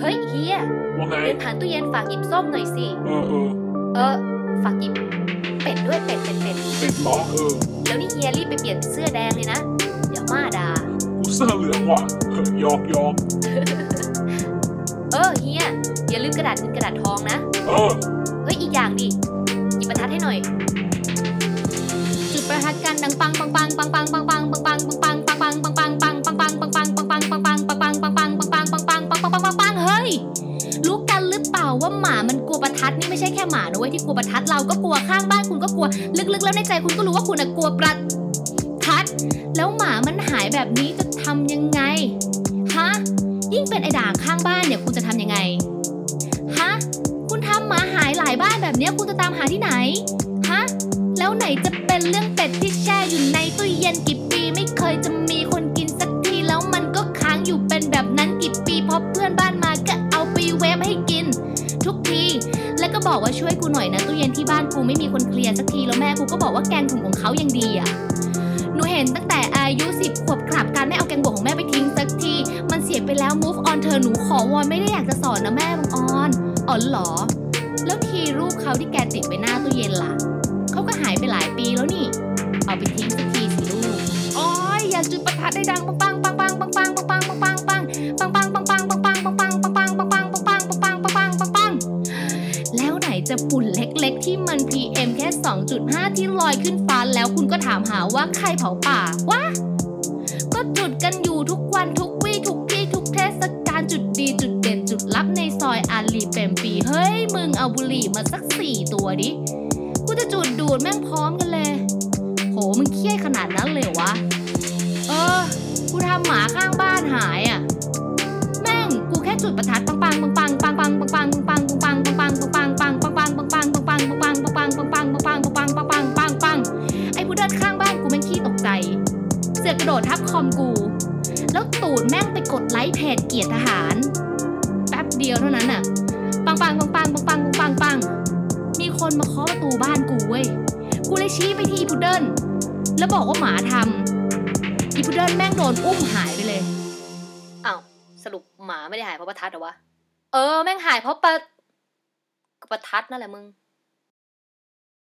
เฮ้ยเฮียว่าไงเดินผ่านตู้เย็นฝากหยิบส้มหน่อยสิ เออเออเออ ฝากหยิบเป็ดด้วยเป็ดเป็ดเป็ดเป็ดเหรอเออแล้วนี่เฮียรีบไปเปลี่ยนเสื้อแดงเลยนะ เดี๋ยวมาด่ากูเสื้อเหลืองว่ะเออยอกยอกเออเฮียอย่าลืมกระดาษเงินกระดาษทองนะ เออ เฮ้ยอีกอย่างดิหยิบประทัดให้หน่อย จุดประทัดกันดังปังปังปังปังปังปัง ประทัดนี่ไม่ใช่แค่หมานะเว้ยที่กลัวประทัดเราก็กลัวข้างบ้านคุณก็กลัว ลึกๆ แล้วในใจคุณก็รู้ว่าคุณน่ะกลัวประทัด แล้วหมามันหายแบบนี้จะทำยังไงฮะยิ่งเป็นไอ้ด่างข้างบ้านเนี่ยคุณจะทำยังไงฮะคุณทำหมาหายหลายบ้านแบบนี้คุณจะตามหาที่ไหนฮะแล้วไหนจะเป็นเรื่องเป็ดที่แช่อยู่ในตู้เย็นกี่ปีไม่เคยจะมีคนกินสักทีแล้วมันก็ค้างอยู่เป็นแบบนั้น แล้วก็บอกว่าช่วยกูหน่อยนะตู้เย็นที่บ้านกูไม่มีคนเคลียร์สักทีแล้วแม่กูก็บอกว่าแกงถุงของเขายังดีอะหนูเห็นตั้งแต่อายุสิบขวบกราบการไม่เอาแกงบวกของแม่ไปทิ้งสักที มันเสียไปแล้ว move on เธอหนูขอวอนไม่ได้อยากจะสอนนะแม่บังออนอ๋อหรอ แล้วทีรูปเขาที่แกติดไปหน้าตู้เย็นล่ะเขาก็หายไปหลายปีแล้วนี่ จะฝุ่นเล็กๆ ที่มัน PM แค่ 2.5 ที่ลอยขึ้นฟ้าแล้วคุณก็ถามหาว่าใครเผาป่าวะก็จุดกันอยู่ทุกวันทุกวี่ทุกที่ทุกเทศกาลจุดดีจุดเด่นจุดลับในซอยอาลีเปมปี เฮ้ย มึงเอาบุหรี่มาสักสี่ตัวดิ กูจะจุดดูดแม่งพร้อมกันเลย โหมึงเครียดขนาดนั้นเลยวะ เออ กูทำหมาข้างบ้านหายอะ แม่งกูแค่จุดประทัดปังปังปังปังปังปังปังปังปังปัง ไอ้ผู้เดินข้างบ้านกูแม่งขี้ตกใจ เสือกกระโดดทับคอมกู แล้วตูดแม่งไปกดไลค์เพจเกียรติทหาร แป๊บเดียวเท่านั้นน่ะปังปังปังปังปังปังปังปังมีคนมาเคาะประตูบ้านกูเว้ย กูเลยชี้ไปที่อีพุดเดิลแล้วบอกว่าหมาทำอีพุดเดิลแม่งโดนอุ้มหายไปเลยอ้าวสรุปหมาไม่ได้หายเพราะประทัดเหรอวะ เออแม่งหายเพราะประประทัดนั่นแหละมึง